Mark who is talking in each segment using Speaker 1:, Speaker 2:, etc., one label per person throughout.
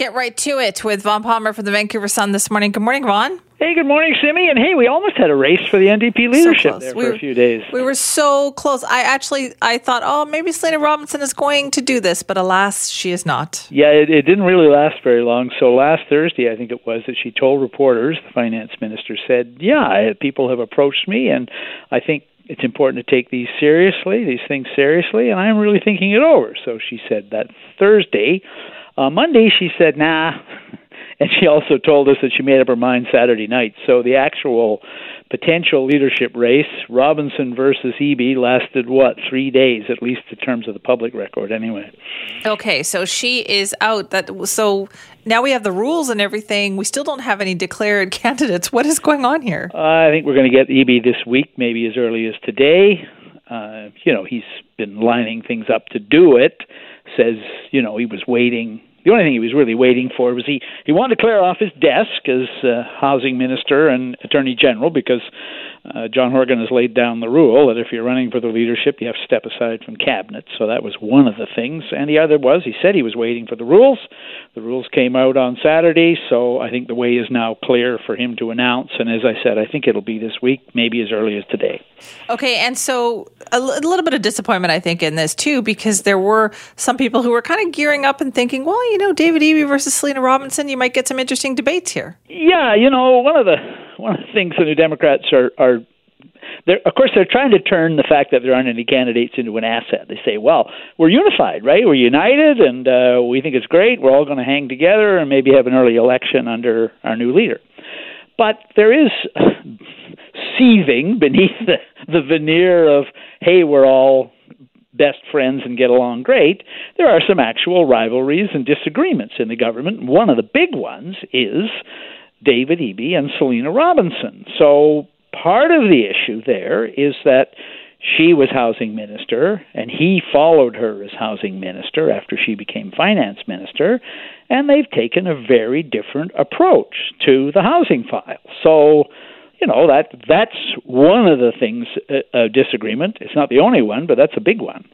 Speaker 1: get right to it with Vaughn Palmer from the Vancouver Sun this morning. Good morning, Vaughn.
Speaker 2: Hey, good morning, Simi. And hey, we almost had a race for the NDP leadership
Speaker 1: so
Speaker 2: there
Speaker 1: we
Speaker 2: for
Speaker 1: were,
Speaker 2: a few days.
Speaker 1: We were so close. I actually I thought, oh, maybe Selina Robinson is going to do this, but alas, she is not.
Speaker 2: Yeah, it, it didn't really last very long. So last Thursday, I think it was that she told reporters, the finance minister said, "Yeah, people have approached me, and I think it's important to take these seriously, these things seriously, and I'm really thinking it over." So she said that Thursday. Uh, Monday, she said, "Nah." And she also told us that she made up her mind Saturday night. So the actual potential leadership race, Robinson versus Eby, lasted what three days, at least in terms of the public record, anyway.
Speaker 1: Okay, so she is out. That so now we have the rules and everything. We still don't have any declared candidates. What is going on here?
Speaker 2: Uh, I think we're going to get Eby this week, maybe as early as today. Uh, you know, he's been lining things up to do it. Says, you know, he was waiting the only thing he was really waiting for was he he wanted to clear off his desk as uh, housing minister and attorney general because uh, John Horgan has laid down the rule that if you're running for the leadership, you have to step aside from cabinet. So that was one of the things. And the other was he said he was waiting for the rules. The rules came out on Saturday, so I think the way is now clear for him to announce. And as I said, I think it'll be this week, maybe as early as today.
Speaker 1: Okay, and so a, little bit of disappointment, I think, in this too, because there were some people who were kind of gearing up and thinking, well, you know, David Eby versus Selina Robinson, you might get some interesting debates here.
Speaker 2: Yeah, you know, one of the one of the things the New Democrats are are they're, of course, they're trying to turn the fact that there aren't any candidates into an asset. They say, well, we're unified, right? We're united, and uh, we think it's great. We're all going to hang together and maybe have an early election under our new leader. But there is seething beneath the, the veneer of, hey, we're all best friends and get along great. There are some actual rivalries and disagreements in the government. One of the big ones is David Eby and Selina Robinson. So part of the issue there is that she was housing minister and he followed her as housing minister after she became finance minister and they've taken a very different approach to the housing file so you know that that's one of the things uh, disagreement it's not the only one but that's a big one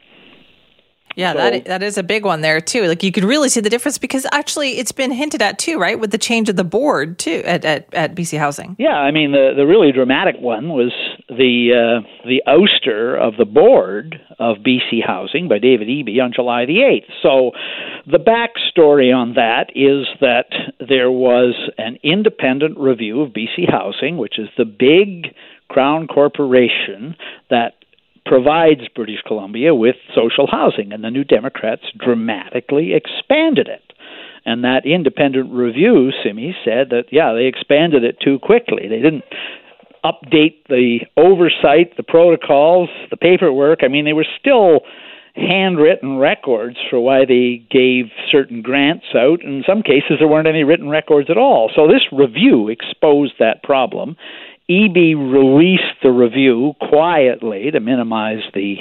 Speaker 1: yeah, so, that that is a big one there too. Like you could really see the difference because actually it's been hinted at too, right? With the change of the board too at at, at BC Housing.
Speaker 2: Yeah, I mean the the really dramatic one was the uh, the ouster of the board of BC Housing by David Eby on July the eighth. So the backstory on that is that there was an independent review of BC Housing, which is the big crown corporation that provides British Columbia with social housing, and the New Democrats dramatically expanded it. And that independent review, Simi, said that, yeah, they expanded it too quickly. They didn't update the oversight, the protocols, the paperwork. I mean, they were still handwritten records for why they gave certain grants out. In some cases, there weren't any written records at all. So this review exposed that problem. Eby released the review quietly to minimize the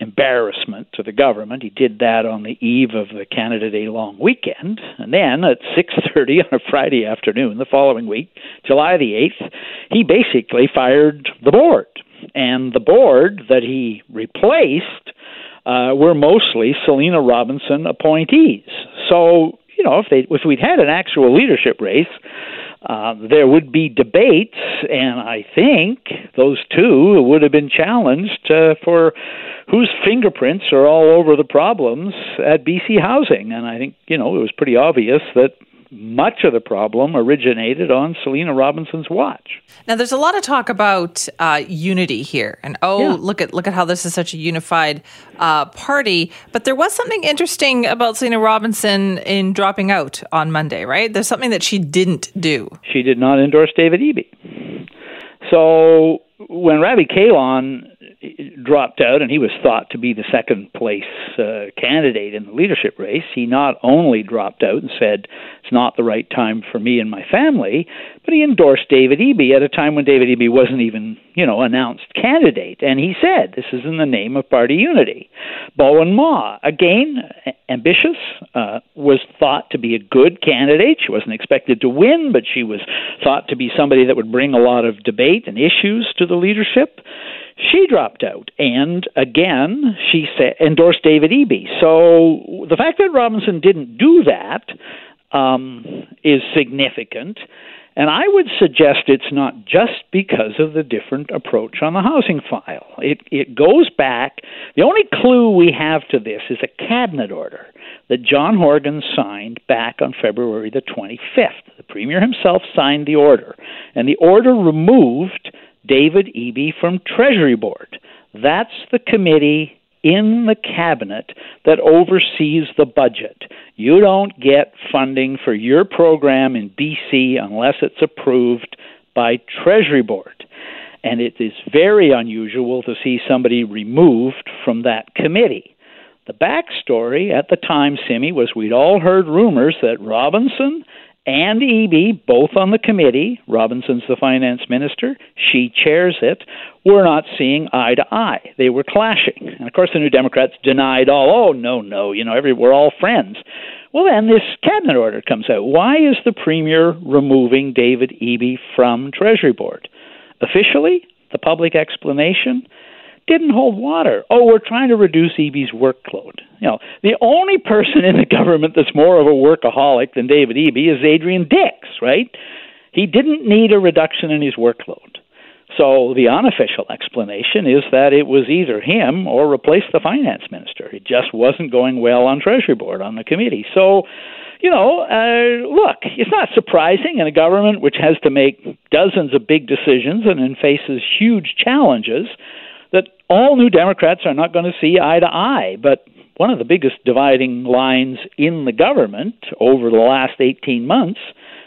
Speaker 2: embarrassment to the government. He did that on the eve of the Canada Day long weekend, and then at 6:30 on a Friday afternoon the following week, July the 8th, he basically fired the board. And the board that he replaced uh, were mostly Selina Robinson appointees. So, you know, if they if we'd had an actual leadership race, uh, there would be debates, and I think those two would have been challenged uh, for whose fingerprints are all over the problems at BC Housing. And I think, you know, it was pretty obvious that much of the problem originated on Selina Robinson's watch.
Speaker 1: Now, there's a lot of talk about uh, unity here, and oh, yeah. look at look at how this is such a unified uh, party. But there was something interesting about Selina Robinson in dropping out on Monday, right? There's something that she didn't do.
Speaker 2: She did not endorse David Eby. So when Ravi Kahlon dropped out and he was thought to be the second place uh, candidate in the leadership race, he not only dropped out and said it's not the right time for me and my family, but he endorsed David Eby at a time when David Eby wasn't even, you know, announced candidate. And he said this is in the name of party unity. Bowinn Ma, again, ambitious, uh, was thought to be a good candidate. She wasn't expected to win, but she was thought to be somebody that would bring a lot of debate and issues to the leadership she dropped out, and again she sa- endorsed David Eby. So the fact that Robinson didn't do that um, is significant. And I would suggest it's not just because of the different approach on the housing file. It, it goes back, the only clue we have to this is a cabinet order that John Horgan signed back on February the 25th. The Premier himself signed the order, and the order removed David Eby from Treasury Board. That's the committee in the cabinet that oversees the budget. You don't get funding for your program in BC unless it's approved by Treasury Board. And it is very unusual to see somebody removed from that committee. The backstory at the time, Simi, was we'd all heard rumors that Robinson and Eby, both on the committee, Robinson's the finance minister, she chairs it, were not seeing eye to eye. They were clashing. And of course, the New Democrats denied all, oh, no, no, you know, every, we're all friends. Well, then this cabinet order comes out. Why is the premier removing David Eby from Treasury Board? Officially, the public explanation didn't hold water. Oh, we're trying to reduce Eby's workload. You know, the only person in the government that's more of a workaholic than David Eby is Adrian Dix, right? He didn't need a reduction in his workload. So the unofficial explanation is that it was either him or replace the finance minister. It just wasn't going well on Treasury Board on the committee. So, you know, uh, look, it's not surprising in a government which has to make dozens of big decisions and faces huge challenges all new Democrats are not going to see eye to eye. But one of the biggest dividing lines in the government over the last 18 months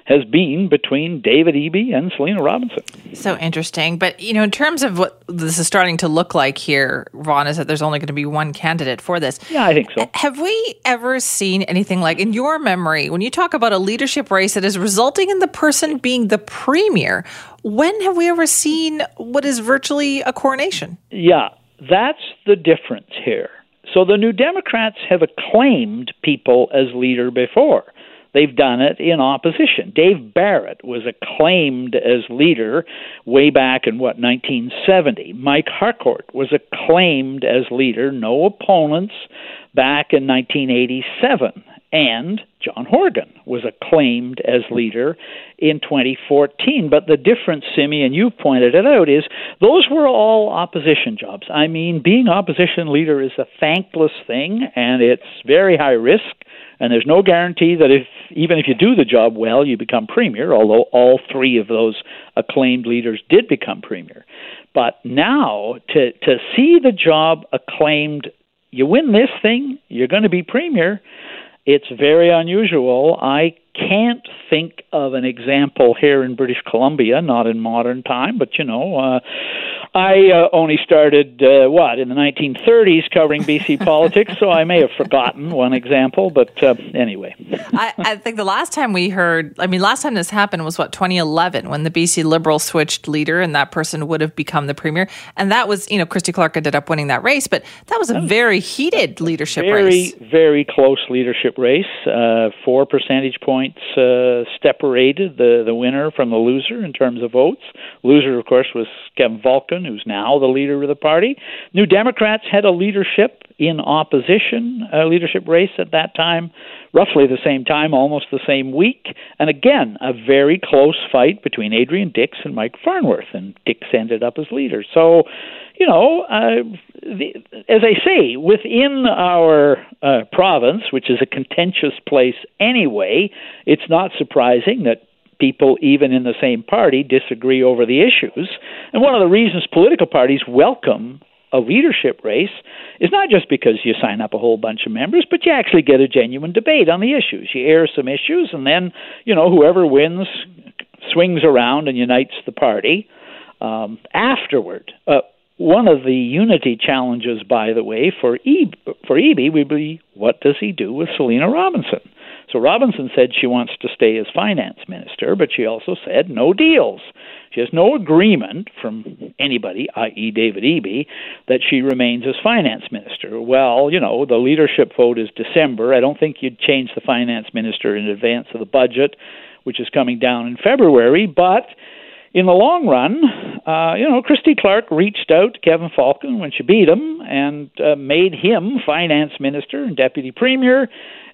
Speaker 2: has been between David Eby and Selina Robinson.
Speaker 1: So interesting. But, you know, in terms of what this is starting to look like here, Ron, is that there's only going to be one candidate for this.
Speaker 2: Yeah, I think so.
Speaker 1: Uh, have we ever seen anything like, in your memory, when you talk about a leadership race that is resulting in the person being the premier, when have we ever seen what is virtually a coronation?
Speaker 2: Yeah, that's the difference here. So the New Democrats have acclaimed people as leader before. They've done it in opposition. Dave Barrett was acclaimed as leader way back in what 1970. Mike Harcourt was acclaimed as leader, no opponents, back in 1987. And John Horgan was acclaimed as leader in 2014. But the difference, Simeon, and you pointed it out, is those were all opposition jobs. I mean, being opposition leader is a thankless thing, and it's very high risk and there's no guarantee that if even if you do the job well, you become premier. Although all three of those acclaimed leaders did become premier, but now to to see the job acclaimed, you win this thing, you're going to be premier. It's very unusual. I can't think of an example here in British Columbia, not in modern time, but you know, uh, I uh, only started uh, what in the 1930s covering BC politics, so I may have forgotten one example. But uh, anyway,
Speaker 1: I, I, think the last time we heard, I mean, last time this happened was what 2011 when the BC Liberal switched leader, and that person would have become the premier, and that was you know Christy Clark ended up winning that race, but that was a very heated leadership
Speaker 2: very,
Speaker 1: race,
Speaker 2: very very close leadership race. Uh, four percentage points uh, separated the the winner from the loser in terms of votes. Loser, of course, was Kevin Falcon who's now the leader of the party. New Democrats had a leadership in opposition, a leadership race at that time, roughly the same time, almost the same week. And again, a very close fight between Adrian Dix and Mike Farnworth, and Dix ended up as leader. So, you know, uh, the, as I say, within our uh, province, which is a contentious place anyway, it's not surprising that people, even in the same party, disagree over the issues. And one of the reasons political parties welcome a leadership race is not just because you sign up a whole bunch of members, but you actually get a genuine debate on the issues. You air some issues, and then, you know, whoever wins swings around and unites the party um, afterward. Uh, one of the unity challenges, by the way, for Eby, for Eby would be what does he do with Selina Robinson? So Robinson said she wants to stay as finance minister, but she also said no deals. She has no agreement from anybody, i.e., David Eby, that she remains as finance minister. Well, you know, the leadership vote is December. I don't think you'd change the finance minister in advance of the budget, which is coming down in February, but in the long run, uh, you know, Christy Clark reached out to Kevin Falcon when she beat him and uh, made him finance minister and deputy premier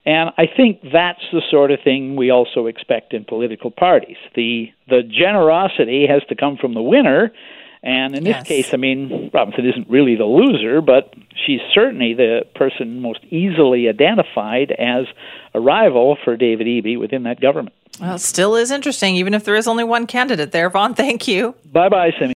Speaker 2: And I think that's the sort of thing we also expect in political parties. The the generosity has to come from the winner. And in this case, I mean, Robinson isn't really the loser, but she's certainly the person most easily identified as a rival for David Eby within that government.
Speaker 1: Well, it still is interesting, even if there is only one candidate there. Vaughn, thank you.
Speaker 2: Bye bye, Simi.